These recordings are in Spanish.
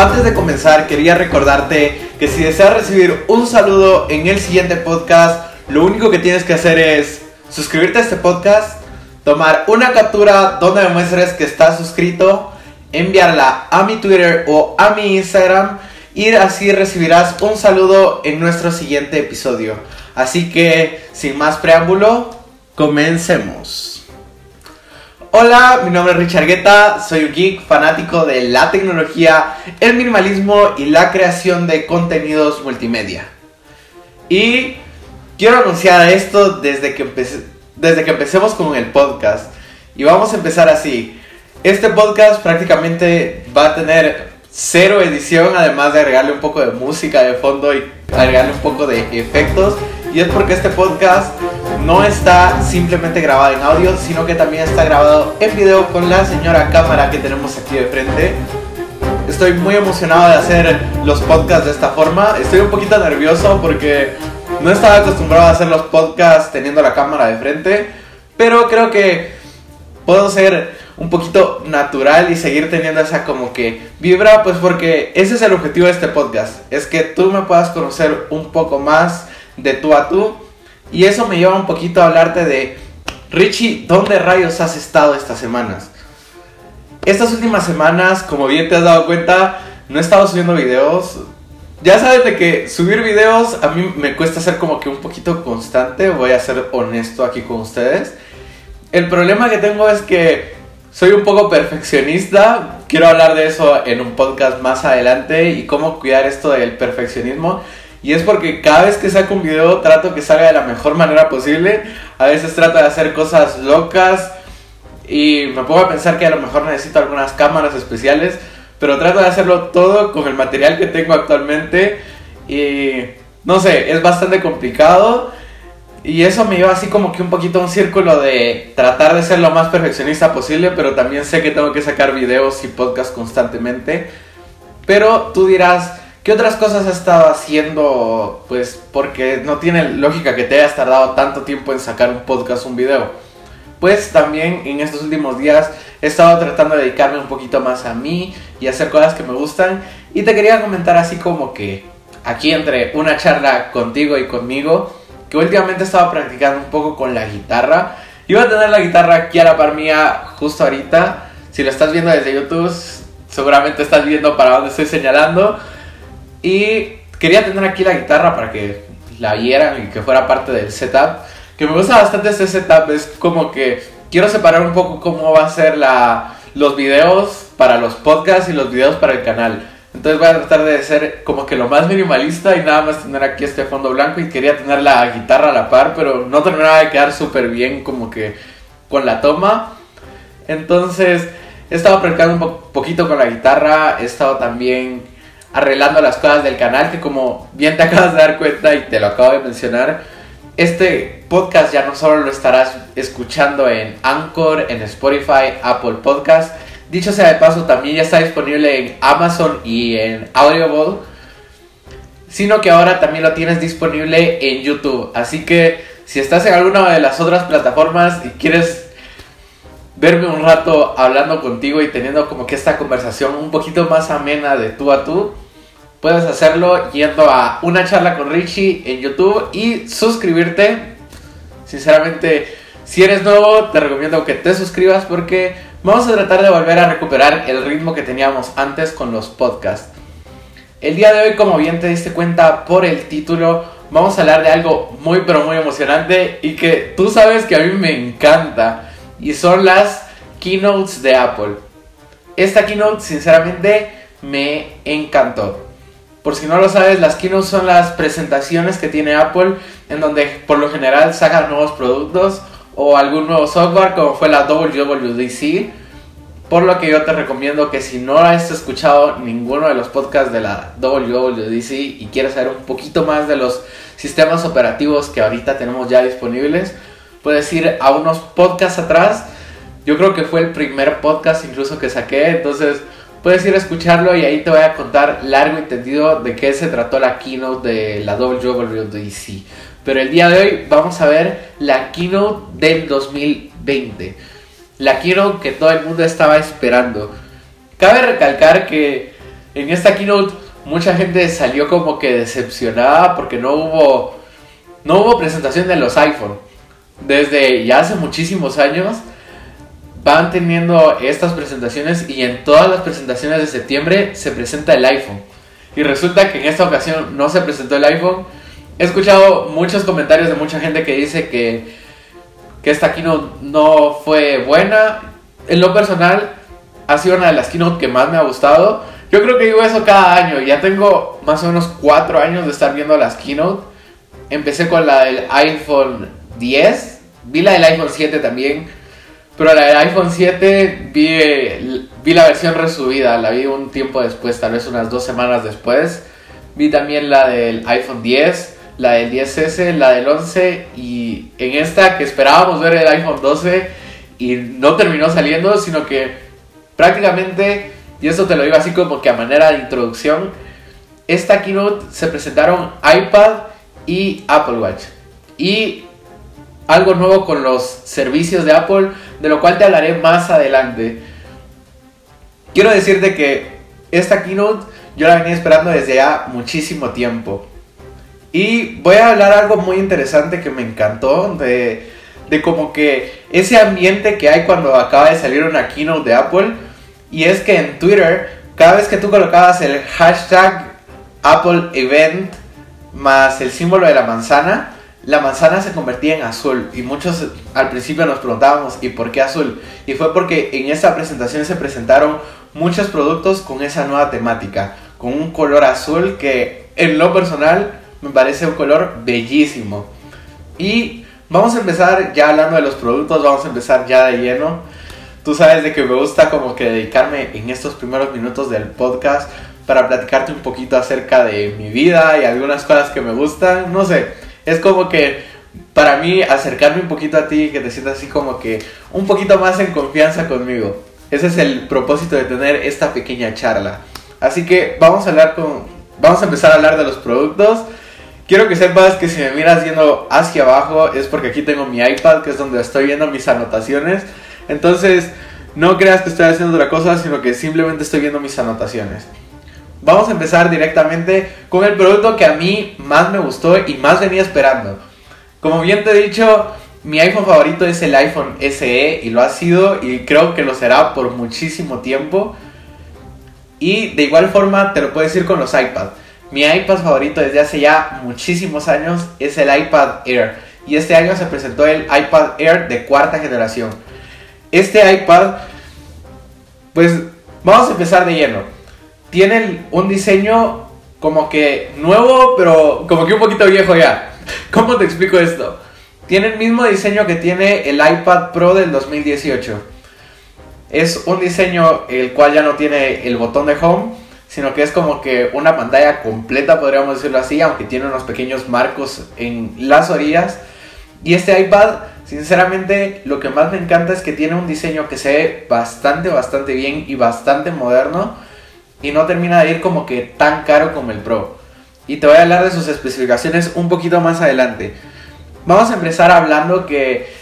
Antes de comenzar, quería recordarte que si deseas recibir un saludo en el siguiente podcast, lo único que tienes que hacer es suscribirte a este podcast, tomar una captura donde demuestres que estás suscrito, enviarla a mi Twitter o a mi Instagram y así recibirás un saludo en nuestro siguiente episodio. Así que, sin más preámbulo, comencemos. Hola, mi nombre es Richard Guetta, soy un geek fanático de la tecnología, el minimalismo y la creación de contenidos multimedia. Y quiero anunciar esto desde que, desde que empecemos con el podcast. Y vamos a empezar así. Este podcast prácticamente va a tener cero edición, además de agregarle un poco de música de fondo y agregarle un poco de efectos. Y es porque este podcast no está simplemente grabado en audio, sino que también está grabado en video con la señora cámara que tenemos aquí de frente. Estoy muy emocionado de hacer los podcasts de esta forma. Estoy un poquito nervioso porque no estaba acostumbrado a hacer los podcasts teniendo la cámara de frente. Pero creo que puedo ser un poquito natural y seguir teniendo esa como que vibra, pues porque ese es el objetivo de este podcast, es que tú me puedas conocer un poco más de tú a tú y eso me lleva un poquito a hablarte de Richie, ¿dónde rayos has estado estas semanas? Estas últimas semanas, como bien te has dado cuenta, no he estado subiendo videos. Ya sabes de que subir videos a mí me cuesta ser como que un poquito constante, voy a ser honesto aquí con ustedes. El problema que tengo es que soy un poco perfeccionista. Quiero hablar de eso en un podcast más adelante y cómo cuidar esto del perfeccionismo. Y es porque cada vez que saco un video trato que salga de la mejor manera posible. A veces trato de hacer cosas locas y me pongo a pensar que a lo mejor necesito algunas cámaras especiales. Pero trato de hacerlo todo con el material que tengo actualmente. Y no sé, es bastante complicado. Y eso me lleva así como que un poquito a un círculo de tratar de ser lo más perfeccionista posible, pero también sé que tengo que sacar videos y podcasts constantemente. Pero tú dirás, ¿qué otras cosas has estado haciendo? Pues porque no tiene lógica que te hayas tardado tanto tiempo en sacar un podcast, un video. Pues también en estos últimos días he estado tratando de dedicarme un poquito más a mí y hacer cosas que me gustan. Y te quería comentar así como que aquí entre una charla contigo y conmigo que últimamente estaba practicando un poco con la guitarra. Iba a tener la guitarra aquí a la par mía justo ahorita. Si lo estás viendo desde YouTube, seguramente estás viendo para dónde estoy señalando. Y quería tener aquí la guitarra para que la vieran y que fuera parte del setup. Que me gusta bastante este setup. Es como que quiero separar un poco cómo va a ser la, los videos para los podcasts y los videos para el canal. Entonces voy a tratar de ser como que lo más minimalista y nada más tener aquí este fondo blanco y quería tener la guitarra a la par, pero no terminaba de quedar súper bien como que con la toma. Entonces he estado practicando un poquito con la guitarra, he estado también arreglando las cosas del canal que como bien te acabas de dar cuenta y te lo acabo de mencionar, este podcast ya no solo lo estarás escuchando en Anchor, en Spotify, Apple Podcast, Dicho sea de paso, también ya está disponible en Amazon y en Audible. Sino que ahora también lo tienes disponible en YouTube. Así que si estás en alguna de las otras plataformas y quieres verme un rato hablando contigo y teniendo como que esta conversación un poquito más amena de tú a tú, puedes hacerlo yendo a una charla con Richie en YouTube y suscribirte. Sinceramente, si eres nuevo, te recomiendo que te suscribas porque Vamos a tratar de volver a recuperar el ritmo que teníamos antes con los podcasts. El día de hoy, como bien te diste cuenta por el título, vamos a hablar de algo muy pero muy emocionante y que tú sabes que a mí me encanta y son las keynotes de Apple. Esta keynote sinceramente me encantó. Por si no lo sabes, las keynotes son las presentaciones que tiene Apple en donde por lo general sacan nuevos productos o algún nuevo software como fue la WWDC. Por lo que yo te recomiendo que si no has escuchado ninguno de los podcasts de la WWDC y quieres saber un poquito más de los sistemas operativos que ahorita tenemos ya disponibles, puedes ir a unos podcasts atrás. Yo creo que fue el primer podcast incluso que saqué, entonces puedes ir a escucharlo y ahí te voy a contar largo y tendido de qué se trató la keynote de la WWDC. Pero el día de hoy vamos a ver la keynote del 2020. La keynote que todo el mundo estaba esperando. Cabe recalcar que en esta keynote mucha gente salió como que decepcionada porque no hubo, no hubo presentación de los iPhone. Desde ya hace muchísimos años van teniendo estas presentaciones y en todas las presentaciones de septiembre se presenta el iPhone. Y resulta que en esta ocasión no se presentó el iPhone. He escuchado muchos comentarios de mucha gente que dice que, que esta keynote no fue buena. En lo personal, ha sido una de las keynote que más me ha gustado. Yo creo que digo eso cada año. Ya tengo más o menos cuatro años de estar viendo las keynote. Empecé con la del iPhone 10. Vi la del iPhone 7 también pero la del iPhone 7 vi, vi la versión resubida, la vi un tiempo después, tal vez unas dos semanas después. Vi también la del iPhone 10, la del 10S, la del 11 y en esta que esperábamos ver el iPhone 12 y no terminó saliendo, sino que prácticamente, y esto te lo digo así como que a manera de introducción, esta keynote se presentaron iPad y Apple Watch. Y algo nuevo con los servicios de Apple, de lo cual te hablaré más adelante. Quiero decirte que esta keynote yo la venía esperando desde ya muchísimo tiempo. Y voy a hablar algo muy interesante que me encantó de, de como que ese ambiente que hay cuando acaba de salir una keynote de Apple. Y es que en Twitter, cada vez que tú colocabas el hashtag Apple Event más el símbolo de la manzana, la manzana se convertía en azul y muchos al principio nos preguntábamos ¿y por qué azul? Y fue porque en esta presentación se presentaron muchos productos con esa nueva temática, con un color azul que en lo personal me parece un color bellísimo. Y vamos a empezar ya hablando de los productos, vamos a empezar ya de lleno. Tú sabes de que me gusta como que dedicarme en estos primeros minutos del podcast para platicarte un poquito acerca de mi vida y algunas cosas que me gustan, no sé es como que para mí acercarme un poquito a ti, que te sientas así como que un poquito más en confianza conmigo. Ese es el propósito de tener esta pequeña charla. Así que vamos a hablar con vamos a empezar a hablar de los productos. Quiero que sepas que si me miras yendo hacia abajo es porque aquí tengo mi iPad, que es donde estoy viendo mis anotaciones. Entonces, no creas que estoy haciendo otra cosa, sino que simplemente estoy viendo mis anotaciones. Vamos a empezar directamente con el producto que a mí más me gustó y más venía esperando. Como bien te he dicho, mi iPhone favorito es el iPhone SE y lo ha sido y creo que lo será por muchísimo tiempo. Y de igual forma te lo puedo decir con los iPad. Mi iPad favorito desde hace ya muchísimos años es el iPad Air. Y este año se presentó el iPad Air de cuarta generación. Este iPad, pues vamos a empezar de lleno tienen un diseño como que nuevo, pero como que un poquito viejo ya. ¿Cómo te explico esto? Tiene el mismo diseño que tiene el iPad Pro del 2018. Es un diseño el cual ya no tiene el botón de home, sino que es como que una pantalla completa, podríamos decirlo así, aunque tiene unos pequeños marcos en las orillas. Y este iPad, sinceramente, lo que más me encanta es que tiene un diseño que se ve bastante, bastante bien y bastante moderno y no termina de ir como que tan caro como el Pro. Y te voy a hablar de sus especificaciones un poquito más adelante. Vamos a empezar hablando que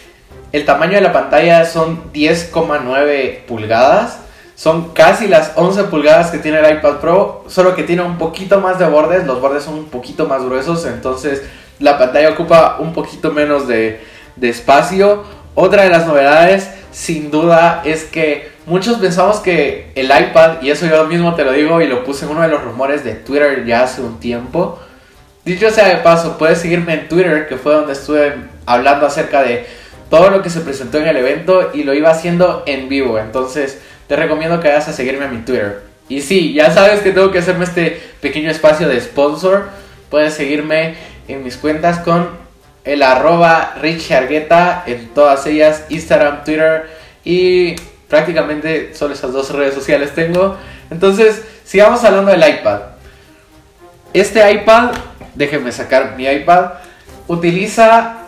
el tamaño de la pantalla son 10,9 pulgadas. Son casi las 11 pulgadas que tiene el iPad Pro, solo que tiene un poquito más de bordes. Los bordes son un poquito más gruesos, entonces la pantalla ocupa un poquito menos de, de espacio. Otra de las novedades, sin duda, es que Muchos pensamos que el iPad, y eso yo mismo te lo digo y lo puse en uno de los rumores de Twitter ya hace un tiempo. Dicho sea de paso, puedes seguirme en Twitter, que fue donde estuve hablando acerca de todo lo que se presentó en el evento y lo iba haciendo en vivo. Entonces te recomiendo que vayas a seguirme a mi Twitter. Y sí, ya sabes que tengo que hacerme este pequeño espacio de sponsor. Puedes seguirme en mis cuentas con el arroba Rich en todas ellas, Instagram, Twitter y prácticamente solo esas dos redes sociales tengo. Entonces, sigamos hablando del iPad. Este iPad, déjenme sacar mi iPad, utiliza,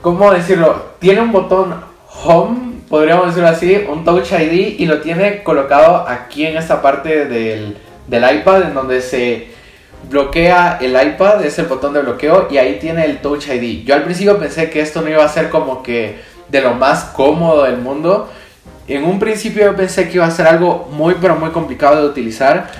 ¿cómo decirlo? Tiene un botón Home, podríamos decirlo así, un Touch ID y lo tiene colocado aquí en esta parte del, del iPad en donde se bloquea el iPad, es el botón de bloqueo y ahí tiene el Touch ID. Yo al principio pensé que esto no iba a ser como que de lo más cómodo del mundo, en un principio yo pensé que iba a ser algo muy pero muy complicado de utilizar,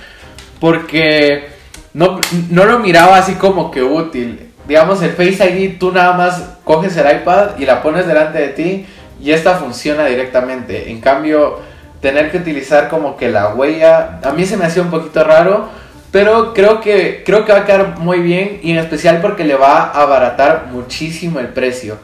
porque no, no lo miraba así como que útil. Digamos, el Face ID, tú nada más coges el iPad y la pones delante de ti y esta funciona directamente. En cambio, tener que utilizar como que la huella, a mí se me hacía un poquito raro, pero creo que, creo que va a quedar muy bien y en especial porque le va a abaratar muchísimo el precio.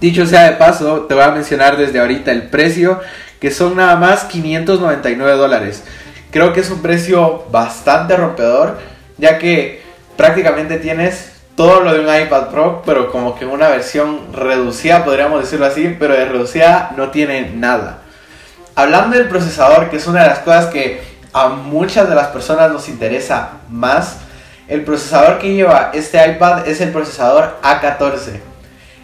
Dicho sea de paso, te voy a mencionar desde ahorita el precio, que son nada más 599 dólares. Creo que es un precio bastante rompedor, ya que prácticamente tienes todo lo de un iPad Pro, pero como que una versión reducida, podríamos decirlo así, pero de reducida no tiene nada. Hablando del procesador, que es una de las cosas que a muchas de las personas nos interesa más, el procesador que lleva este iPad es el procesador A14.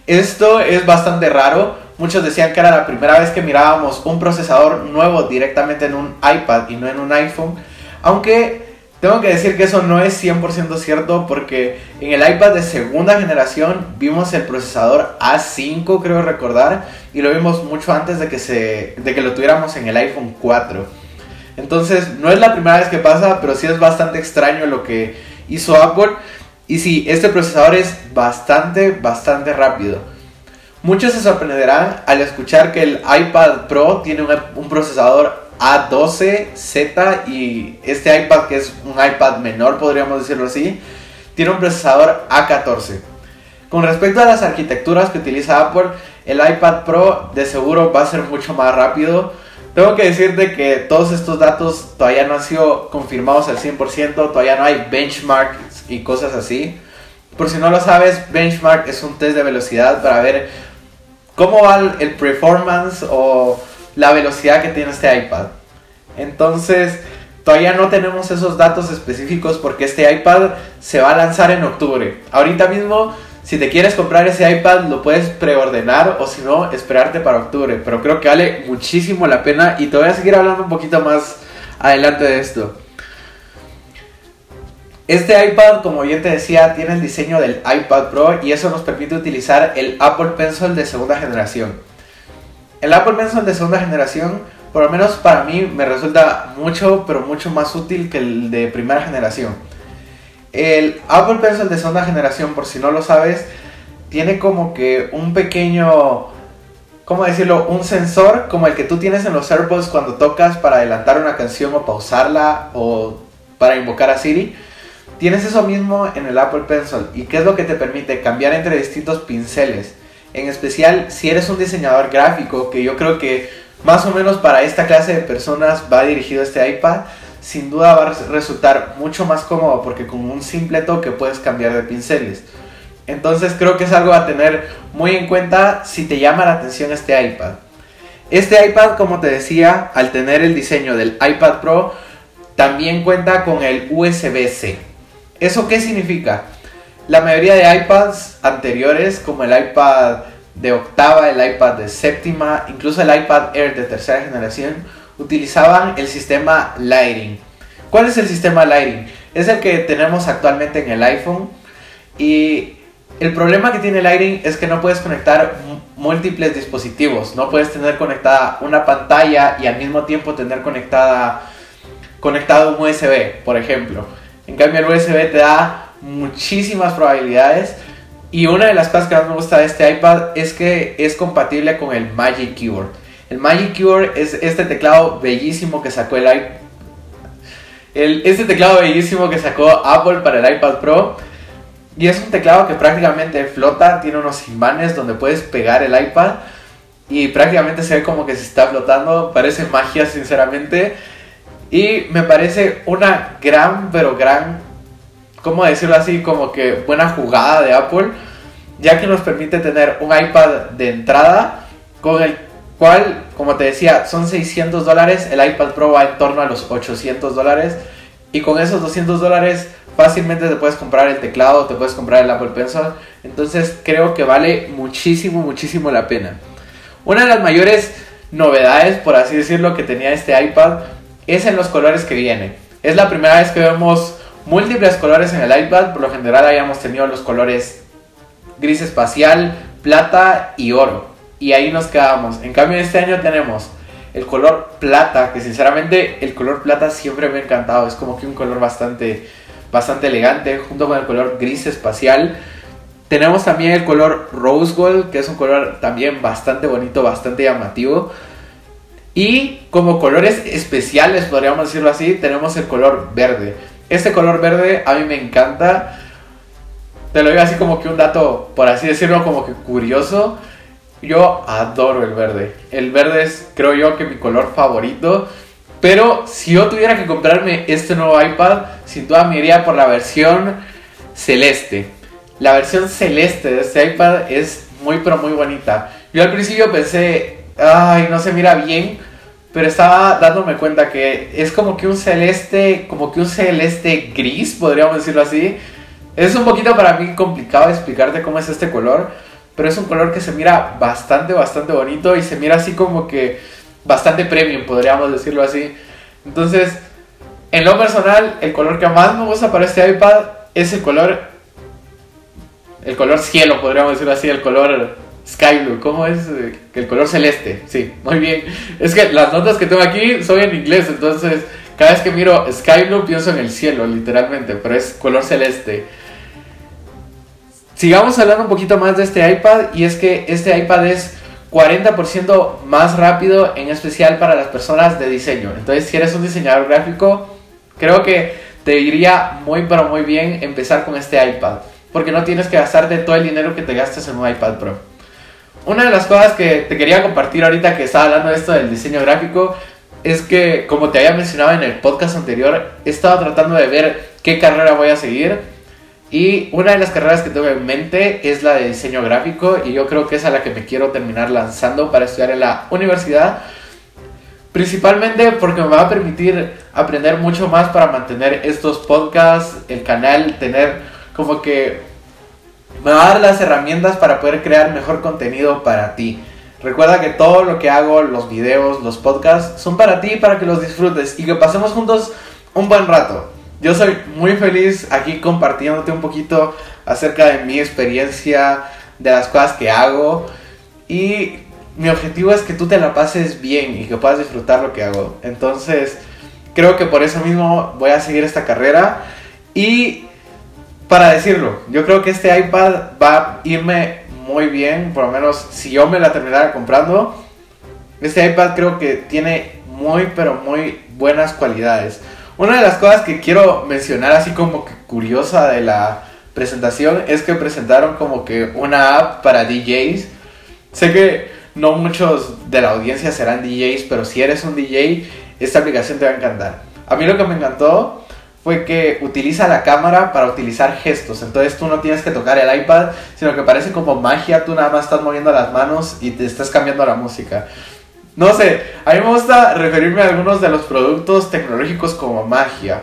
Esto es bastante raro. Muchos decían que era la primera vez que mirábamos un procesador nuevo directamente en un iPad y no en un iPhone. Aunque tengo que decir que eso no es 100% cierto porque en el iPad de segunda generación vimos el procesador A5, creo recordar, y lo vimos mucho antes de que, se, de que lo tuviéramos en el iPhone 4. Entonces, no es la primera vez que pasa, pero sí es bastante extraño lo que hizo Apple. Y sí, este procesador es bastante, bastante rápido. Muchos se sorprenderán al escuchar que el iPad Pro tiene un, procesador A12Z y este iPad, que es un iPad menor, podríamos decirlo así, tiene un procesador A14. Con respecto a las arquitecturas que utiliza Apple, el iPad Pro de seguro va a ser mucho más rápido. Tengo que decirte que todos estos datos todavía no han sido confirmados al 100%, todavía no hay benchmarks y cosas así. Por si no lo sabes, benchmark es un test de velocidad para ver cómo va el performance o la velocidad que tiene este iPad. Entonces, todavía no tenemos esos datos específicos porque este iPad se va a lanzar en octubre. Ahorita mismo, si te quieres comprar ese iPad, lo puedes preordenar o si no, esperarte para octubre. Pero creo que vale muchísimo la pena y te voy a seguir hablando un poquito más adelante de esto. Este iPad, como bien te decía, tiene el diseño del iPad Pro y eso nos permite utilizar el Apple Pencil de segunda generación. El Apple Pencil de segunda generación, por lo menos para mí, me resulta mucho, pero mucho más útil que el de primera generación. El Apple Pencil de segunda generación, por si no lo sabes, tiene como que un pequeño, ¿cómo decirlo? Un sensor como el que tú tienes en los AirPods cuando tocas para adelantar una canción o pausarla o para invocar a Siri Tienes eso mismo en el Apple Pencil y qué es lo que te permite cambiar entre distintos pinceles. En especial si eres un diseñador gráfico, que yo creo que más o menos para esta clase de personas va dirigido este iPad, sin duda va a resultar mucho más cómodo porque con un simple toque puedes cambiar de pinceles. Entonces creo que es algo a tener muy en cuenta si te llama la atención este iPad. Este iPad, como te decía, al tener el diseño del iPad Pro, también cuenta con el USB-C. ¿Eso qué significa? La mayoría de iPads anteriores, como el iPad de octava, el iPad de séptima, incluso el iPad Air de tercera generación, utilizaban el sistema Lighting. ¿Cuál es el sistema Lighting? Es el que tenemos actualmente en el iPhone y el problema que tiene Lighting es que no puedes conectar múltiples dispositivos. No puedes tener conectada una pantalla y al mismo tiempo tener conectada conectado un USB, por ejemplo. En cambio el USB te da muchísimas probabilidades y una de las cosas que más me gusta de este iPad es que es compatible con el Magic Keyboard. El Magic Keyboard es este teclado bellísimo que sacó el iPad. este teclado bellísimo que sacó Apple para el iPad Pro. Y es un teclado que prácticamente flota, tiene unos imanes donde puedes pegar el iPad y prácticamente se ve como que se está flotando, parece magia sinceramente. Y me parece una gran, pero gran, ¿cómo decirlo así? Como que buena jugada de Apple, ya que nos permite tener un iPad de entrada con el cual, como te decía, son 600 dólares, el iPad Pro va en torno a los 800 dólares y con esos 200 dólares fácilmente te puedes comprar el teclado, te puedes comprar el Apple Pencil, entonces creo que vale muchísimo, muchísimo la pena. Una de las mayores novedades, por así decirlo, que tenía este iPad es en los colores que viene. Es la primera vez que vemos múltiples colores en el iPad, por lo general habíamos tenido los colores gris espacial, plata y oro. Y ahí nos quedamos. En cambio este año tenemos el color plata, que sinceramente el color plata siempre me ha encantado, es como que un color bastante, bastante elegante, junto con el color gris espacial. Tenemos también el color rose gold, que es un color también bastante bonito, bastante llamativo. Y como colores especiales, podríamos decirlo así, tenemos el color verde. Este color verde a mí me encanta. Te lo digo así como que un dato, por así decirlo, como que curioso. Yo adoro el verde. El verde es, creo yo, que mi color favorito. Pero si yo tuviera que comprarme este nuevo iPad, sin duda me iría por la versión celeste. La versión celeste de este iPad es muy pero muy bonita. Yo al principio pensé, ay, no se mira bien, pero estaba dándome cuenta que es como que un celeste, como que un celeste gris, podríamos decirlo así. Es un poquito para mí complicado explicarte cómo es este color, pero es un color que se mira bastante, bastante bonito y se mira así como que bastante premium, podríamos decirlo así. Entonces, en lo personal, el color que más me gusta para este iPad es el color el color cielo, podríamos decirlo así, el color sky blue, ¿cómo es? El color celeste, sí, muy bien. Es que las notas que tengo aquí son en inglés, entonces cada vez que miro sky blue pienso en el cielo, literalmente, pero es color celeste. Sigamos hablando un poquito más de este iPad y es que este iPad es 40% más rápido, en especial para las personas de diseño. Entonces, si eres un diseñador gráfico, creo que te iría muy pero muy bien empezar con este iPad porque no tienes que gastarte todo el dinero que te gastes en un iPad Pro. Una de las cosas que te quería compartir ahorita que estaba hablando de esto del diseño gráfico es que, como te había mencionado en el podcast anterior, he estado tratando de ver qué carrera voy a seguir. Y una de las carreras que tengo en mente es la de diseño gráfico y yo creo que es a la que me quiero terminar lanzando para estudiar en la universidad. Principalmente porque me va a permitir aprender mucho más para mantener estos podcasts, el canal, tener como que me va a dar las herramientas para poder crear mejor contenido para ti. Recuerda que todo lo que hago, los videos, los podcasts, son para ti, para que los disfrutes y que pasemos juntos un buen rato. Yo soy muy feliz aquí compartiéndote un poquito acerca de mi experiencia, de las cosas que hago y mi objetivo es que tú te la pases bien y que puedas disfrutar lo que hago. Entonces, creo que por eso mismo voy a seguir esta carrera y para decirlo, yo creo que este iPad va a irme muy bien, por lo menos si yo me la terminara comprando. Este iPad creo que tiene muy, pero muy buenas cualidades. Una de las cosas que quiero mencionar así como que curiosa de la presentación es que presentaron como que una app para DJs. Sé que no muchos de la audiencia serán DJs, pero si eres un DJ, esta aplicación te va a encantar. A mí lo que me encantó fue que utiliza la cámara para utilizar gestos. Entonces tú no tienes que tocar el iPad, sino que parece como magia, tú nada más estás moviendo las manos y te estás cambiando la música. No sé, a mí me gusta referirme a algunos de los productos tecnológicos como magia,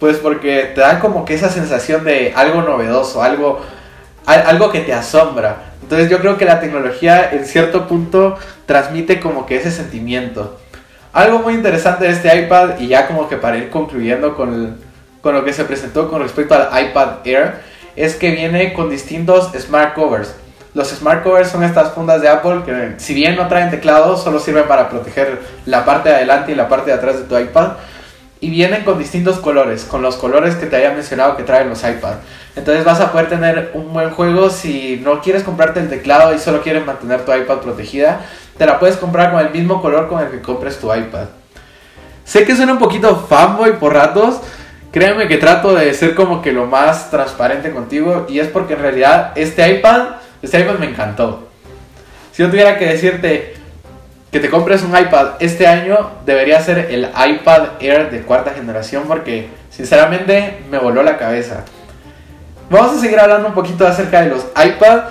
pues porque te dan como que esa sensación de algo novedoso, algo, algo que te asombra. Entonces yo creo que la tecnología en cierto punto transmite como que ese sentimiento. Algo muy interesante de este iPad y ya como que para ir concluyendo con el, con lo que se presentó con respecto al iPad Air es que viene con distintos smart covers. Los smart covers son estas fundas de Apple que si bien no traen teclado, solo sirven para proteger la parte de adelante y la parte de atrás de tu iPad. Y vienen con distintos colores, con los colores que te había mencionado que traen los iPad. Entonces vas a poder tener un buen juego si no quieres comprarte el teclado y solo quieres mantener tu iPad protegida. Te la puedes comprar con el mismo color con el que compres tu iPad. Sé que suena un poquito fanboy por ratos, Créeme que trato de ser como que lo más transparente contigo y es porque en realidad este iPad, este iPad me encantó. Si yo tuviera que decirte que te compres un iPad este año, debería ser el iPad Air de cuarta generación porque sinceramente me voló la cabeza. Vamos a seguir hablando un poquito acerca de los iPad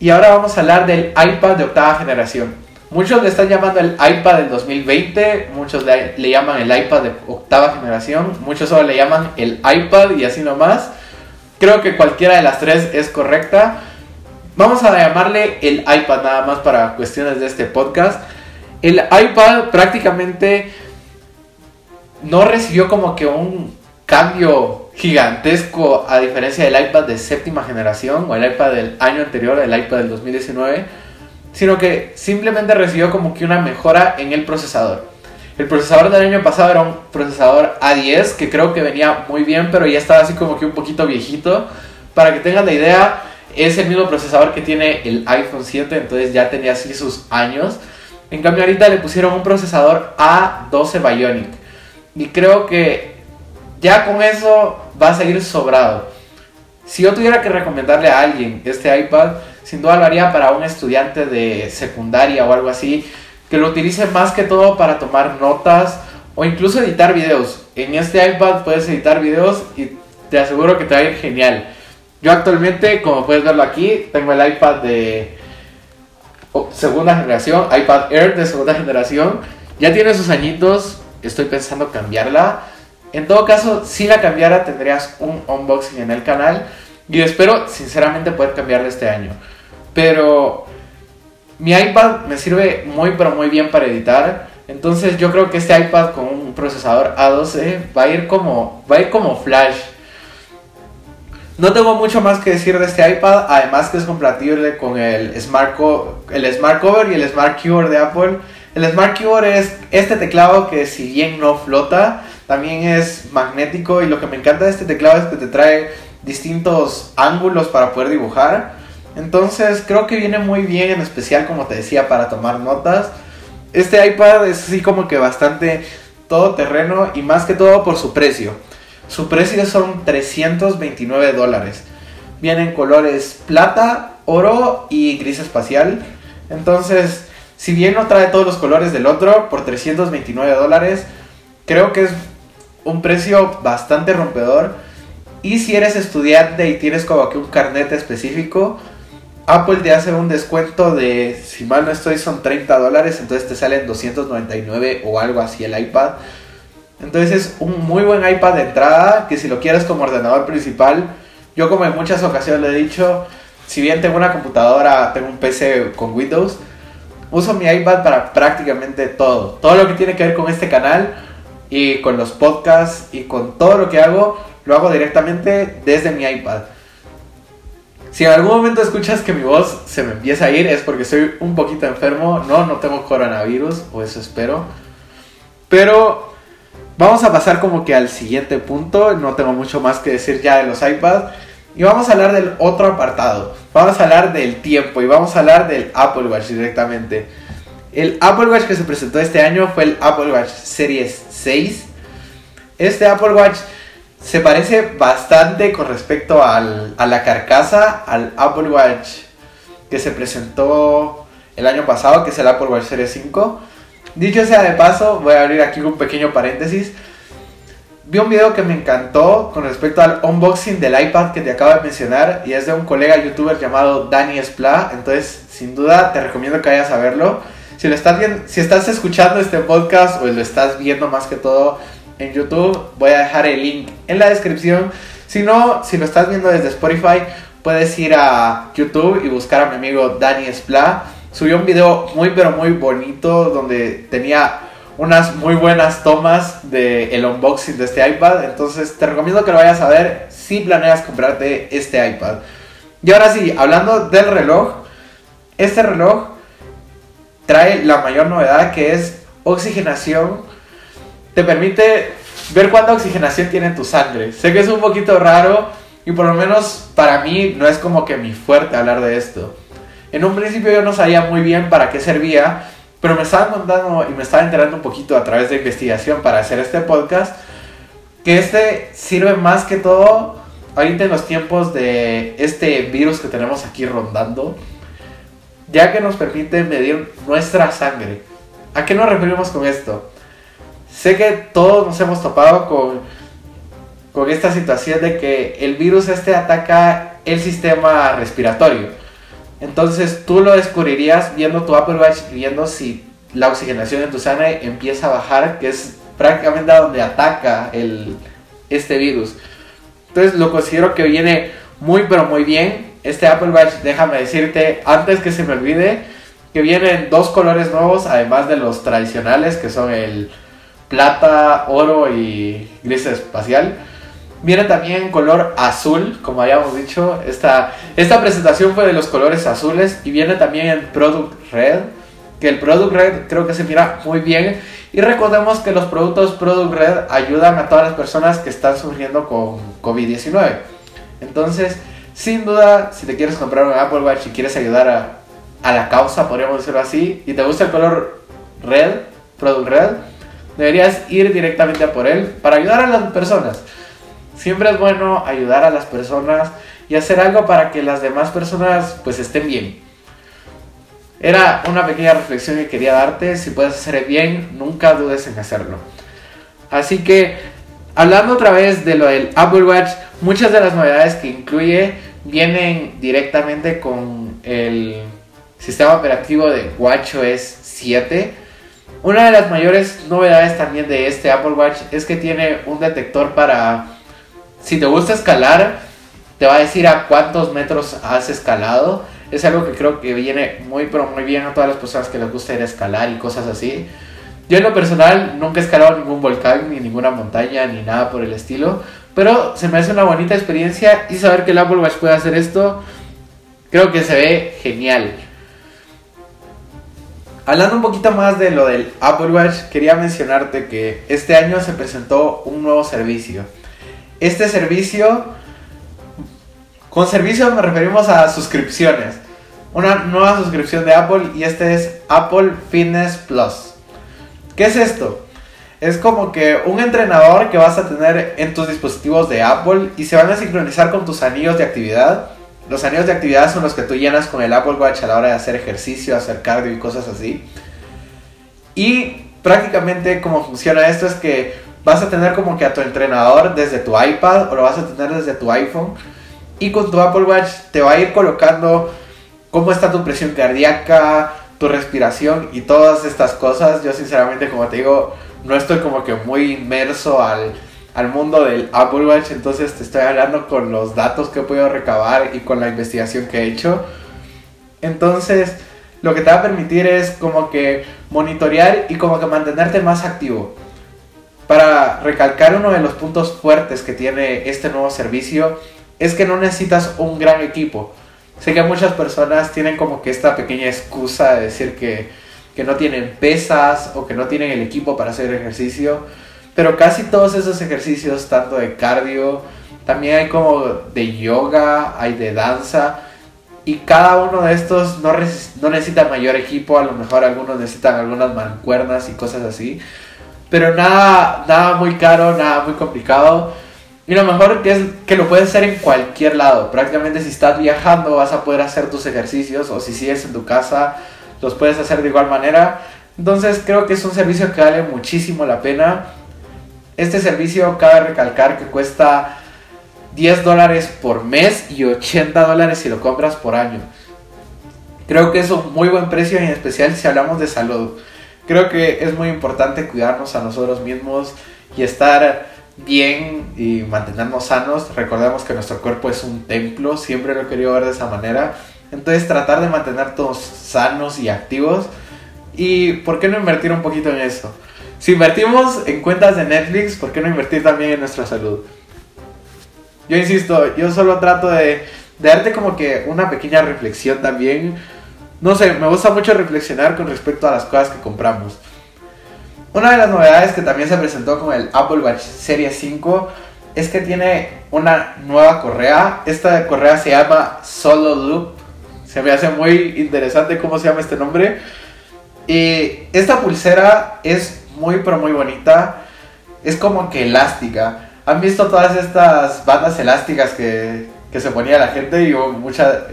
y ahora vamos a hablar del iPad de octava generación. Muchos le están llamando el iPad del 2020, muchos le, llaman el iPad de octava generación, muchos solo le llaman el iPad y así nomás. Creo que cualquiera de las tres es correcta. Vamos a llamarle el iPad nada más para cuestiones de este podcast. El iPad prácticamente no recibió como que un cambio gigantesco a diferencia del iPad de séptima generación o el iPad del año anterior, el iPad del 2019 sino que simplemente recibió como que una mejora en el procesador. El procesador del año pasado era un procesador A10 que creo que venía muy bien, pero ya estaba así como que un poquito viejito. Para que tengan la idea, es el mismo procesador que tiene el iPhone 7, entonces ya tenía así sus años. En cambio ahorita le pusieron un procesador A12 Bionic. Y creo que ya con eso va a seguir sobrado. Si yo tuviera que recomendarle a alguien este iPad, sin duda lo haría para un estudiante de secundaria o algo así, que lo utilice más que todo para tomar notas o incluso editar videos. En este iPad puedes editar videos y te aseguro que te va a ir genial. Yo actualmente, como puedes verlo aquí, tengo el iPad de segunda generación, iPad Air de segunda generación. Ya tiene sus añitos, estoy pensando cambiarla. En todo caso, si la cambiara tendrías un unboxing en el canal y espero sinceramente poder cambiarla este año. Pero mi iPad me sirve muy pero muy bien para editar. Entonces yo creo que este iPad con un procesador A12 va a ir como, va a ir como flash. No tengo mucho más que decir de este iPad, además que es compatible con el Smart, el Smart Cover y el Smart Keyboard de Apple. El Smart Keyboard es este teclado que si bien no flota, también es magnético y lo que me encanta de este teclado es que te trae distintos ángulos para poder dibujar. Entonces creo que viene muy bien, en especial como te decía, para tomar notas. Este iPad es así como que bastante todoterreno y más que todo por su precio. Su precio son 329 dólares. Vienen colores plata, oro y gris espacial. Entonces, si bien no trae todos los colores del otro, por 329 dólares, creo que es un precio bastante rompedor. Y si eres estudiante y tienes como que un carnet específico, Apple te hace un descuento de, si mal no estoy, son 30 dólares, entonces te salen 299 o algo así el iPad. Entonces es un muy buen iPad de entrada, que si lo quieres como ordenador principal, yo como en muchas ocasiones le he dicho, si bien tengo una computadora, tengo un PC con Windows, uso mi iPad para prácticamente todo. Todo lo que tiene que ver con este canal y con los podcasts y con todo lo que hago, lo hago directamente desde mi iPad. Si en algún momento escuchas que mi voz se me empieza a ir es porque estoy un poquito enfermo. No, no tengo coronavirus, o eso espero. Pero vamos a pasar como que al siguiente punto. No tengo mucho más que decir ya de los iPads. Y vamos a hablar del otro apartado. Vamos a hablar del tiempo y vamos a hablar del Apple Watch directamente. El Apple Watch que se presentó este año fue el Apple Watch Series 6. Este Apple Watch se parece bastante con respecto al, a la carcasa, al Apple Watch que se presentó el año pasado, que es el Apple Watch Series 5. Dicho sea de paso, voy a abrir aquí un pequeño paréntesis. Vi un video que me encantó con respecto al unboxing del iPad que te acabo de mencionar y es de un colega youtuber llamado Dani Spla, entonces sin duda te recomiendo que vayas a verlo. Si, lo estás, si estás escuchando este podcast o lo estás viendo más que todo en YouTube. Voy a dejar el link en la descripción. Si no, si lo estás viendo desde Spotify, puedes ir a YouTube y buscar a mi amigo Dani Spla. Subió un video muy pero muy bonito donde tenía unas muy buenas tomas del el unboxing de este iPad. Entonces te recomiendo que lo vayas a ver si planeas comprarte este iPad. Y ahora sí, hablando del reloj, este reloj trae la mayor novedad que es oxigenación te permite ver cuánta oxigenación tiene tu sangre. Sé que es un poquito raro y por lo menos para mí no es como que mi fuerte hablar de esto. En un principio yo no sabía muy bien para qué servía, pero me estaban contando y me estaba enterando un poquito a través de investigación para hacer este podcast, que este sirve más que todo ahorita en los tiempos de este virus que tenemos aquí rondando, ya que nos permite medir nuestra sangre. ¿A qué nos referimos con esto? Sé que todos nos hemos topado con, con esta situación de que el virus este ataca el sistema respiratorio. Entonces tú lo descubrirías viendo tu Apple Watch, viendo si la oxigenación en tu sangre empieza a bajar, que es prácticamente a donde ataca el, este virus. Entonces lo considero que viene muy pero muy bien. Este Apple Watch, déjame decirte, antes que se me olvide, que vienen dos colores nuevos, además de los tradicionales, que son el plata, oro y gris espacial. Viene también en color azul, como habíamos dicho. Esta, esta presentación fue de los colores azules y viene también en Product Red. Que el Product Red creo que se mira muy bien. Y recordemos que los productos Product Red ayudan a todas las personas que están sufriendo con COVID-19. Entonces, sin duda, si te quieres comprar un Apple Watch y quieres ayudar a, a la causa, podríamos decirlo así, y te gusta el color Red, Product Red, deberías ir directamente a por él para ayudar a las personas. Siempre es bueno ayudar a las personas y hacer algo para que las demás personas pues estén bien. Era una pequeña reflexión que quería darte. Si puedes hacer bien, nunca dudes en hacerlo. Así que, hablando otra vez de lo del Apple Watch, muchas de las novedades que incluye vienen directamente con el sistema operativo de WatchOS 7. Una de las mayores novedades también de este Apple Watch es que tiene un detector para si te gusta escalar, te va a decir a cuántos metros has escalado. Es algo que creo que viene muy, pero muy bien a todas las personas que les gusta ir a escalar y cosas así. Yo en lo personal nunca he escalado ningún volcán, ni ninguna montaña, ni nada por el estilo. Pero se me hace una bonita experiencia y saber que el Apple Watch puede hacer esto, creo que se ve genial. Hablando un poquito más de lo del Apple Watch, quería mencionarte que este año se presentó un nuevo servicio este servicio, con servicio nos referimos a suscripciones. Una nueva suscripción de Apple y este es Apple Fitness Plus. ¿Qué es esto? Es como que un entrenador que vas a tener en tus dispositivos de Apple y se van a sincronizar con tus anillos de actividad. Los anillos de actividad son los que tú llenas con el Apple Watch a la hora de hacer ejercicio, hacer cardio y cosas así. Y prácticamente cómo funciona esto es que vas a tener como que a tu entrenador desde tu iPad o lo vas a tener desde tu iPhone y con tu Apple Watch te va a ir colocando cómo está tu presión cardíaca, tu respiración y todas estas cosas. Yo sinceramente, como te digo, no estoy como que muy inmerso al, al mundo del Apple Watch, entonces te estoy hablando con los datos que he podido recabar y con la investigación que he hecho. Entonces, lo que te va a permitir es como que monitorear y como que mantenerte más activo. Para recalcar uno de los puntos fuertes que tiene este nuevo servicio es que no necesitas un gran equipo. Sé que muchas personas tienen como que esta pequeña excusa de decir que, que no tienen pesas o que no tienen el equipo para hacer ejercicio, pero casi todos esos ejercicios, tanto de cardio, también hay como de yoga, hay de danza, y cada uno de estos no, no necesita mayor equipo, a lo mejor algunos necesitan algunas mancuernas y cosas así pero nada, nada muy caro, nada muy complicado. Y lo mejor es que lo puedes hacer en cualquier lado. Prácticamente si estás viajando vas a poder hacer tus ejercicios o si sigues en tu casa los puedes hacer de igual manera. Entonces creo que es un servicio que vale muchísimo la pena. Este servicio cabe recalcar que cuesta 10 dólares por mes y 80 dólares si lo compras por año. Creo que es un muy buen precio en especial si hablamos de salud creo que es muy importante cuidarnos a nosotros mismos y estar bien y mantenernos sanos. Recordemos que nuestro cuerpo es un templo, siempre lo he querido ver de esa manera. Entonces tratar de mantener todos sanos y activos. ¿Y por qué no invertir un poquito en eso? Si invertimos en cuentas de Netflix, ¿por qué no invertir también en nuestra salud? Yo insisto, yo solo trato de, darte como que una pequeña reflexión también no sé, me gusta mucho reflexionar con respecto a las cosas que compramos. Una de las novedades que también se presentó con el Apple Watch Series 5 es que tiene una nueva correa. Esta correa se llama Solo Loop. Se me hace muy interesante cómo se llama este nombre. Y esta pulsera es muy pero muy bonita. Es como que elástica. ¿Han visto todas estas bandas elásticas que, que se ponía la gente? Y mucha,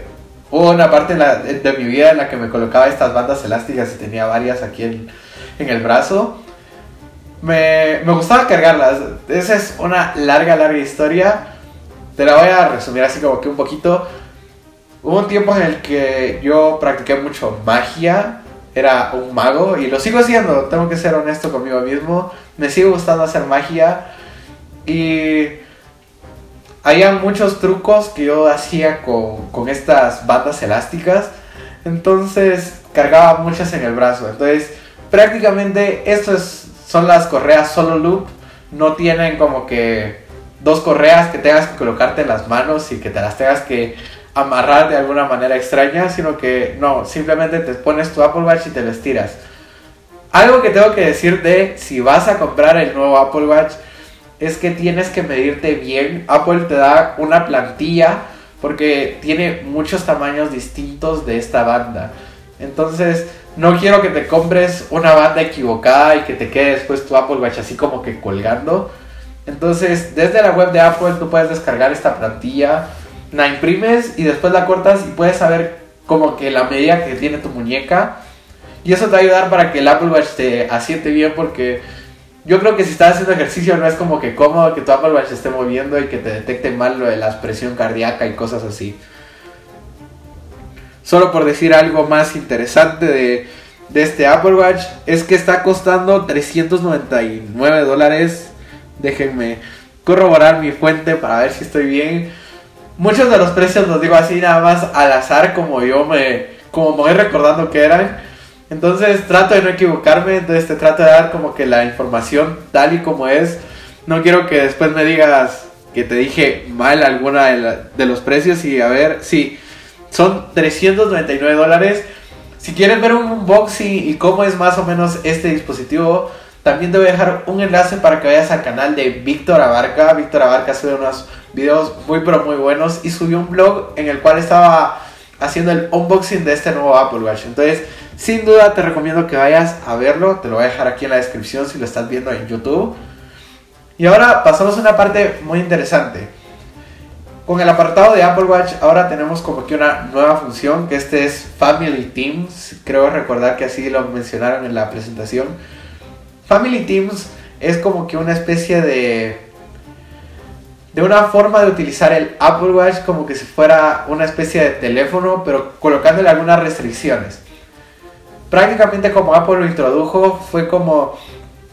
Hubo una parte de mi vida en la que me colocaba estas bandas elásticas y tenía varias aquí en, el brazo. Me, me, gustaba cargarlas. Esa es una larga, larga historia. Te la voy a resumir así como que un poquito. Hubo un tiempo en el que yo practiqué mucho magia. Era un mago y lo sigo haciendo. Tengo que ser honesto conmigo mismo. Me sigue gustando hacer magia. Y había muchos trucos que yo hacía con, estas bandas elásticas. Entonces cargaba muchas en el brazo. Entonces prácticamente estas son las correas solo loop. No tienen como que dos correas que tengas que colocarte en las manos y que te las tengas que amarrar de alguna manera extraña, sino que no, simplemente te pones tu Apple Watch y te lo estiras. Algo que tengo que decir de si vas a comprar el nuevo Apple Watch es que tienes que medirte bien. Apple te da una plantilla porque tiene muchos tamaños distintos de esta banda. Entonces, no quiero que te compres una banda equivocada y que te quede después tu Apple Watch así como que colgando. Entonces, desde la web de Apple tú puedes descargar esta plantilla, la imprimes y después la cortas y puedes saber como que la medida que tiene tu muñeca. Y eso te va a ayudar para que el Apple Watch te asiente bien porque yo creo que si estás haciendo ejercicio no es como que cómodo que tu Apple Watch esté moviendo y que te detecte mal lo de la presión cardíaca y cosas así. Solo por decir algo más interesante de, de este Apple Watch es que está costando 399 dólares Déjenme corroborar mi fuente para ver si estoy bien. Muchos de los precios los digo así nada más al azar como yo me, como me voy recordando que eran. Entonces trato de no equivocarme, entonces te trato de dar como que la información tal y como es. No quiero que después me digas que te dije mal alguna de, los precios y a ver, sí, son 399 dólares. Si quieres ver un unboxing y cómo es más o menos este dispositivo, también te voy a dejar un enlace para que vayas al canal de Víctor Abarca. Víctor Abarca sube unos videos muy pero muy buenos y subió un blog en el cual estaba haciendo el unboxing de este nuevo Apple Watch. Entonces, sin duda te recomiendo que vayas a verlo. Te lo voy a dejar aquí en la descripción si lo estás viendo en YouTube. Y ahora pasamos a una parte muy interesante. Con el apartado de Apple Watch ahora tenemos como que una nueva función que este es Family Teams. Creo recordar que así lo mencionaron en la presentación Family Teams es como que una especie de de una forma de utilizar el Apple Watch como que si fuera una especie de teléfono, pero colocándole algunas restricciones. Prácticamente como Apple lo introdujo, fue como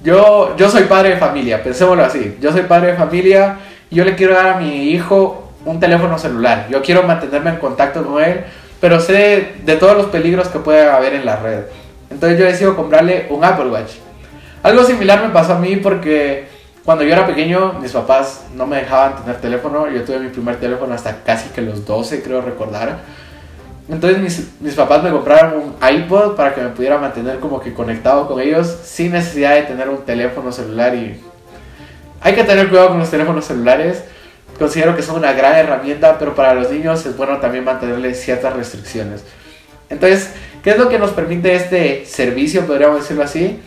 yo, yo soy padre de familia, pensémoslo así. Yo soy padre de familia yo le quiero dar a mi hijo un teléfono celular. Yo quiero mantenerme en contacto con él, pero sé de todos los peligros que puede haber en la red. Entonces yo decido comprarle un Apple Watch. Algo similar me pasó a mí porque cuando yo era pequeño mis papás no me dejaban tener teléfono. Yo tuve mi primer teléfono hasta casi que los 12, creo recordar. Entonces mis, mis papás me compraron un iPod para que me pudiera mantener como que conectado con ellos sin necesidad de tener un teléfono celular y hay que tener cuidado con los teléfonos celulares. Considero que son una gran herramienta, pero para los niños es bueno también mantenerles ciertas restricciones. Entonces, ¿qué es lo que nos permite este servicio, podríamos decirlo así?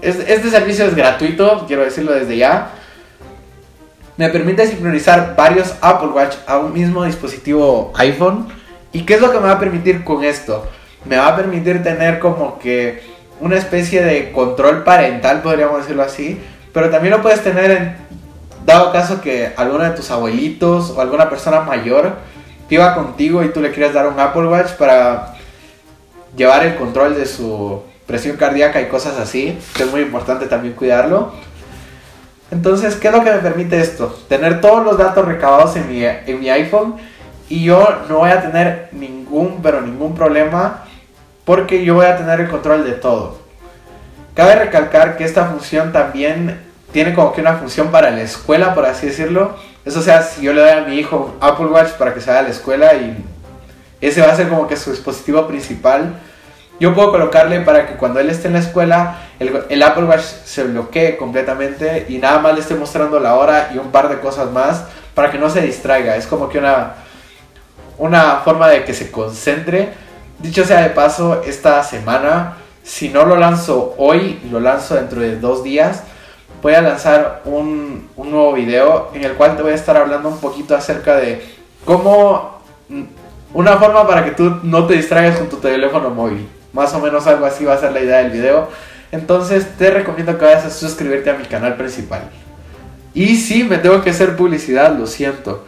Este servicio es gratuito, quiero decirlo desde ya. Me permite sincronizar varios Apple Watch a un mismo dispositivo iPhone. ¿Y qué es lo que me va a permitir con esto? Me va a permitir tener como que una especie de control parental, podríamos decirlo así. Pero también lo puedes tener en dado caso que alguno de tus abuelitos o alguna persona mayor iba contigo y tú le quieres dar un Apple Watch para llevar el control de su presión cardíaca y cosas así, que es muy importante también cuidarlo. Entonces, ¿qué es lo que me permite esto? Tener todos los datos recabados en mi, en mi iPhone y yo no voy a tener ningún, pero ningún problema porque yo voy a tener el control de todo. Cabe recalcar que esta función también tiene como que una función para la escuela, por así decirlo. Eso sea, si yo le doy a mi hijo Apple Watch para que se vaya a la escuela y ese va a ser como que su dispositivo principal yo puedo colocarle para que cuando él esté en la escuela, el, Apple Watch se bloquee completamente y nada más le esté mostrando la hora y un par de cosas más para que no se distraiga. Es como que una, una forma de que se concentre. Dicho sea de paso, esta semana, si no lo lanzo hoy, lo lanzo dentro de dos días, voy a lanzar un, un nuevo video en el cual te voy a estar hablando un poquito acerca de cómo... Una forma para que tú no te distraigas con tu teléfono móvil. Más o menos algo así va a ser la idea del video. Entonces te recomiendo que vayas a suscribirte a mi canal principal. Y sí, me tengo que hacer publicidad, lo siento.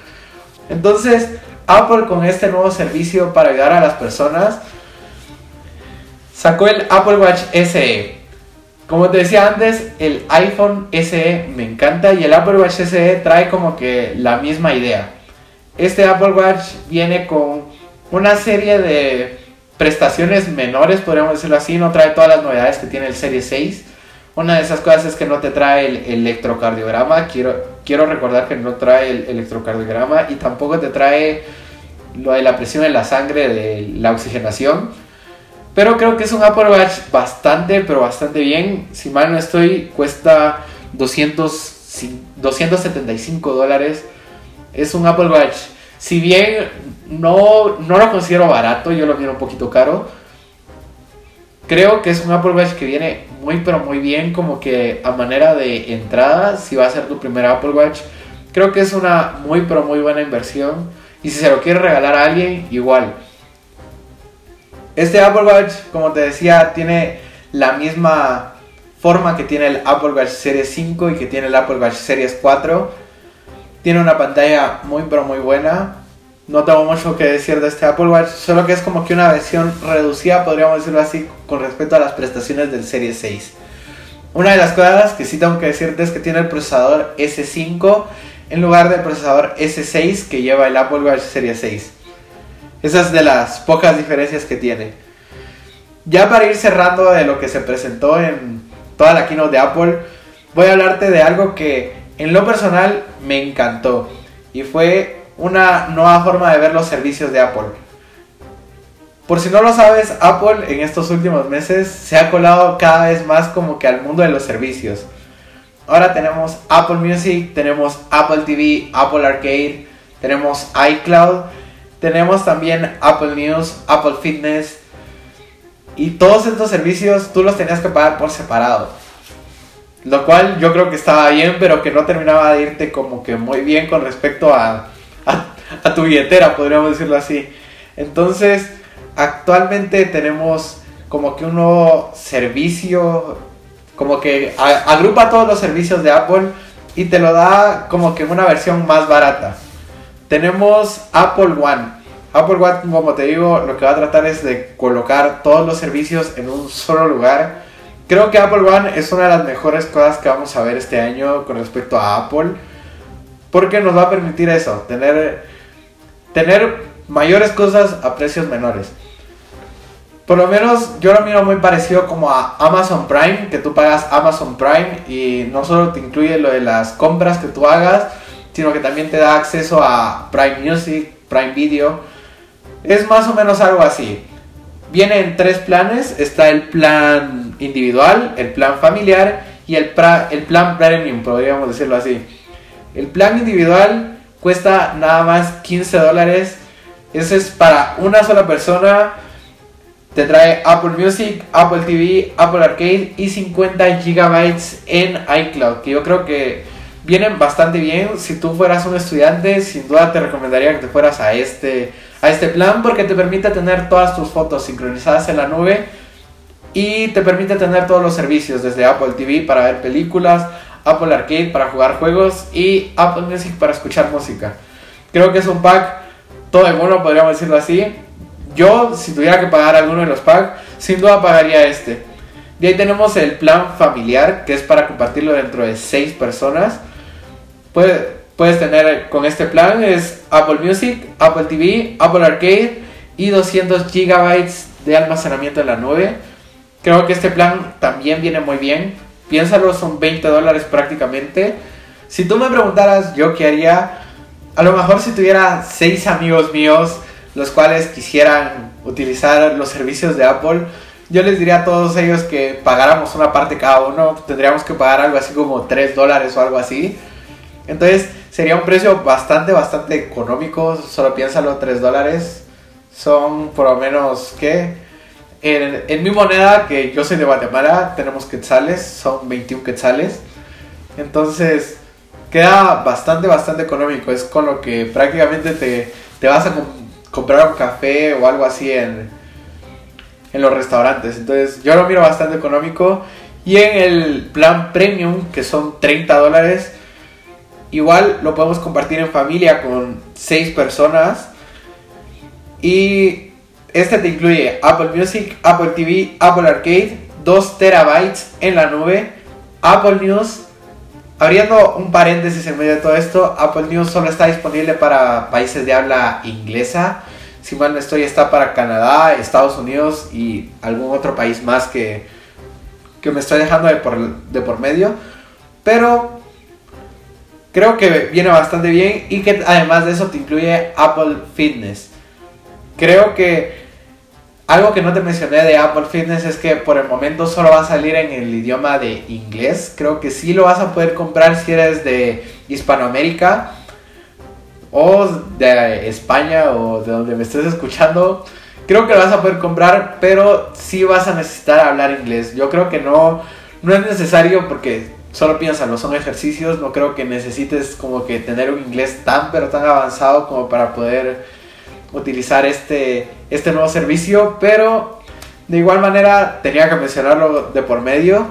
Entonces, Apple con este nuevo servicio para ayudar a las personas sacó el Apple Watch SE. Como te decía antes, el iPhone SE me encanta y el Apple Watch SE trae como que la misma idea. Este Apple Watch viene con una serie de prestaciones menores, podríamos decirlo así, no trae todas las novedades que tiene el Serie 6. Una de esas cosas es que no te trae el electrocardiograma, quiero, quiero recordar que no trae el electrocardiograma y tampoco te trae lo de la presión en la sangre, de la oxigenación. Pero creo que es un Apple Watch bastante, pero bastante bien. Si mal no estoy, cuesta 200, 275 dólares. Es un Apple Watch. Si bien no, no lo considero barato, yo lo miro un poquito caro. Creo que es un Apple Watch que viene muy, pero muy bien, como que a manera de entrada, si va a ser tu primer Apple Watch. Creo que es una muy, pero muy buena inversión. Y si se lo quieres regalar a alguien, igual. Este Apple Watch, como te decía, tiene la misma forma que tiene el Apple Watch Series 5 y que tiene el Apple Watch Series 4. Tiene una pantalla muy pero muy buena. No tengo mucho que decir de este Apple Watch, solo que es como que una versión reducida, podríamos decirlo así, con respecto a las prestaciones del Series 6. Una de las cosas que sí tengo que decirte es que tiene el procesador S5 en lugar del procesador S6 que lleva el Apple Watch Series 6. Esa es de las pocas diferencias que tiene. Ya para ir cerrando de lo que se presentó en toda la keynote de Apple, voy a hablarte de algo que en lo personal me encantó y fue una nueva forma de ver los servicios de Apple. Por si no lo sabes, Apple en estos últimos meses se ha colado cada vez más como que al mundo de los servicios. Ahora tenemos Apple Music, tenemos Apple TV, Apple Arcade, tenemos iCloud tenemos también Apple News, Apple Fitness. Y todos estos servicios tú los tenías que pagar por separado. Lo cual yo creo que estaba bien, pero que no terminaba de irte como que muy bien con respecto a, a, tu billetera, podríamos decirlo así. Entonces, actualmente tenemos como que un nuevo servicio, como que agrupa todos los servicios de Apple y te lo da como que una versión más barata. Tenemos Apple One. Apple One, como te digo, lo que va a tratar es de colocar todos los servicios en un solo lugar. Creo que Apple One es una de las mejores cosas que vamos a ver este año con respecto a Apple. Porque nos va a permitir eso, tener, tener mayores cosas a precios menores. Por lo menos yo lo miro muy parecido como a Amazon Prime, que tú pagas Amazon Prime y no solo te incluye lo de las compras que tú hagas, sino que también te da acceso a Prime Music, Prime Video. Es más o menos algo así. Viene en tres planes. Está el plan individual, el plan familiar y el, el plan premium, podríamos decirlo así. El plan individual cuesta nada más 15 dólares. Ese es para una sola persona. Te trae Apple Music, Apple TV, Apple Arcade y 50 GB en iCloud. Que yo creo que vienen bastante bien. Si tú fueras un estudiante, sin duda te recomendaría que te fueras a este, a este plan porque te permite tener todas tus fotos sincronizadas en la nube y te permite tener todos los servicios desde Apple TV para ver películas, Apple Arcade para jugar juegos y Apple Music para escuchar música. Creo que es un pack todo de bueno, podríamos decirlo así. Yo, si tuviera que pagar alguno de los packs, sin duda pagaría este. De ahí tenemos el plan familiar, que es para compartirlo dentro de 6 personas puedes tener con este plan es Apple Music, Apple TV, Apple Arcade y 200 GB de almacenamiento en la nube. Creo que este plan también viene muy bien. Piénsalo, son 20 dólares prácticamente. Si tú me preguntaras yo qué haría, a lo mejor si tuviera 6 amigos míos los cuales quisieran utilizar los servicios de Apple, yo les diría a todos ellos que pagáramos una parte cada uno. Tendríamos que pagar algo así como 3 dólares o algo así entonces sería un precio bastante, bastante económico. Solo piénsalo, 3 dólares. Son por lo menos, ¿qué? En, mi moneda, que yo soy de Guatemala, tenemos quetzales, son 21 quetzales. Entonces queda bastante, bastante económico. Es con lo que prácticamente te, te vas a comprar un café o algo así en, en los restaurantes. Entonces yo lo miro bastante económico. Y en el plan premium, que son 30 dólares, Igual lo podemos compartir en familia con 6 personas. Y este te incluye Apple Music, Apple TV, Apple Arcade, 2 terabytes en la nube, Apple News. Abriendo un paréntesis en medio de todo esto, Apple News solo está disponible para países de habla inglesa. Si mal no estoy, está para Canadá, Estados Unidos y algún otro país más que, que me estoy dejando de por, de por medio. Pero creo que viene bastante bien y que además de eso te incluye Apple Fitness. Creo que algo que no te mencioné de Apple Fitness es que por el momento solo va a salir en el idioma de inglés. Creo que sí lo vas a poder comprar si eres de Hispanoamérica o de España o de donde me estés escuchando. Creo que lo vas a poder comprar, pero sí vas a necesitar hablar inglés. Yo creo que no, no es necesario porque solo piénsalo, son ejercicios, no creo que necesites como que tener un inglés tan pero tan avanzado como para poder utilizar este, este nuevo servicio, pero de igual manera tenía que mencionarlo de por medio.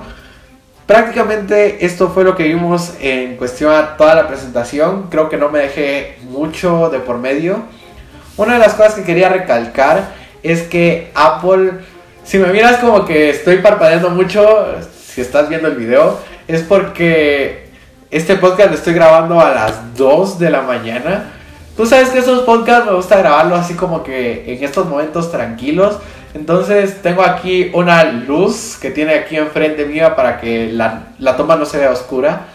Prácticamente esto fue lo que vimos en cuestión a toda la presentación, creo que no me dejé mucho de por medio. Una de las cosas que quería recalcar es que Apple, si me miras como que estoy parpadeando mucho, si estás viendo el video, es porque este podcast lo estoy grabando a las 2 de la mañana. Tú sabes que esos podcasts me gusta grabarlo así como que en estos momentos tranquilos. Entonces tengo aquí una luz que tiene aquí enfrente mía para que la, la, toma no se vea oscura.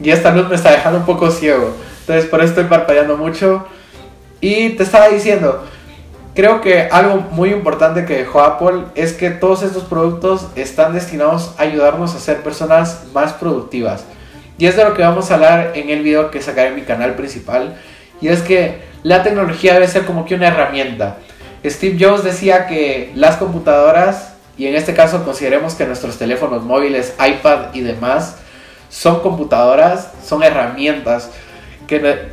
Y esta luz me está dejando un poco ciego. Entonces por eso estoy parpadeando mucho. Y te estaba diciendo, creo que algo muy importante que dejó Apple es que todos estos productos están destinados a ayudarnos a ser personas más productivas. Y es de lo que vamos a hablar en el video que sacaré en mi canal principal. Y es que la tecnología debe ser como que una herramienta. Steve Jobs decía que las computadoras, y en este caso consideremos que nuestros teléfonos móviles, iPad y demás, son computadoras, son herramientas que...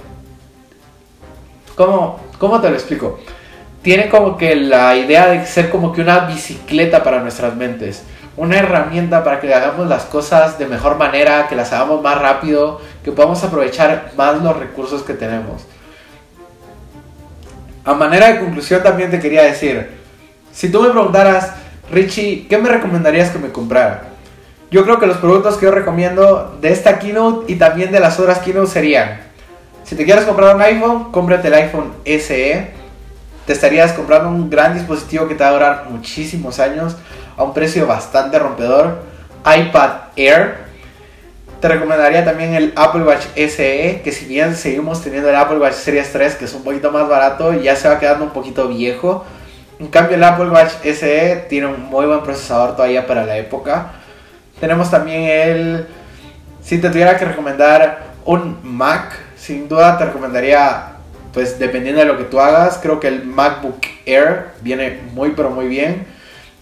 ¿Cómo, cómo te lo explico? tiene como que la idea de ser como que una bicicleta para nuestras mentes. Una herramienta para que hagamos las cosas de mejor manera, que las hagamos más rápido, que podamos aprovechar más los recursos que tenemos. A manera de conclusión también te quería decir, si tú me preguntaras, Richie, ¿qué me recomendarías que me comprara? Yo creo que los productos que yo recomiendo de esta keynote y también de las otras keynote serían, si te quieres comprar un iPhone, cómprate el iPhone SE te estarías comprando un gran dispositivo que te va a durar muchísimos años a un precio bastante rompedor. iPad Air. Te recomendaría también el Apple Watch SE, que si bien seguimos teniendo el Apple Watch Series 3, que es un poquito más barato, ya se va quedando un poquito viejo. En cambio el Apple Watch SE tiene un muy buen procesador todavía para la época. Tenemos también el... Si te tuviera que recomendar un Mac, sin duda te recomendaría pues dependiendo de lo que tú hagas, creo que el MacBook Air viene muy pero muy bien.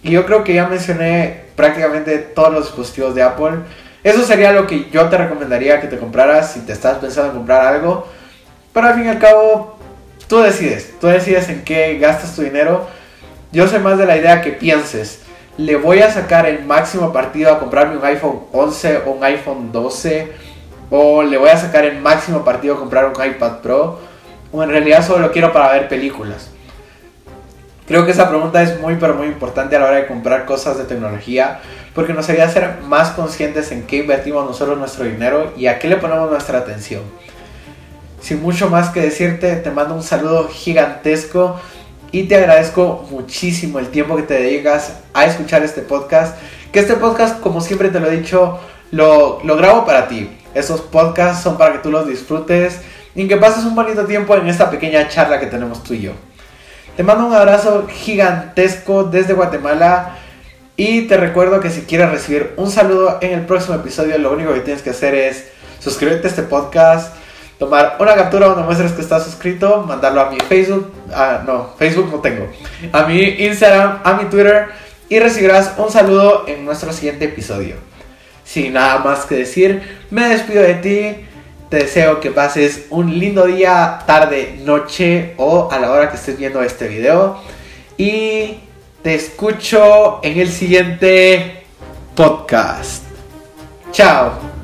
Y yo creo que ya mencioné prácticamente todos los dispositivos de Apple. Eso sería lo que yo te recomendaría que te compraras si te estás pensando en comprar algo. Pero al fin y al cabo, tú decides. Tú decides en qué gastas tu dinero. Yo soy más de la idea que pienses. Le voy a sacar el máximo partido a comprarme un iPhone 11 o un iPhone 12. O le voy a sacar el máximo partido a comprar un iPad Pro o en realidad solo lo quiero para ver películas? Creo que esa pregunta es muy pero muy importante a la hora de comprar cosas de tecnología porque nos haría ser más conscientes en qué invertimos nosotros nuestro dinero y a qué le ponemos nuestra atención. Sin mucho más que decirte, te mando un saludo gigantesco y te agradezco muchísimo el tiempo que te dedicas a escuchar este podcast. Que este podcast, como siempre te lo he dicho, lo, lo grabo para ti. Esos podcasts son para que tú los disfrutes y que pases un bonito tiempo en esta pequeña charla que tenemos tú y yo. Te mando un abrazo gigantesco desde Guatemala y te recuerdo que si quieres recibir un saludo en el próximo episodio, lo único que tienes que hacer es suscribirte a este podcast, tomar una captura donde muestres que estás suscrito, mandarlo a mi Facebook, ah, no, Facebook no tengo, a mi Instagram, a mi Twitter y recibirás un saludo en nuestro siguiente episodio. Sin nada más que decir, me despido de ti te deseo que pases un lindo día, tarde, noche o a la hora que estés viendo este video. Y te escucho en el siguiente podcast. Chao.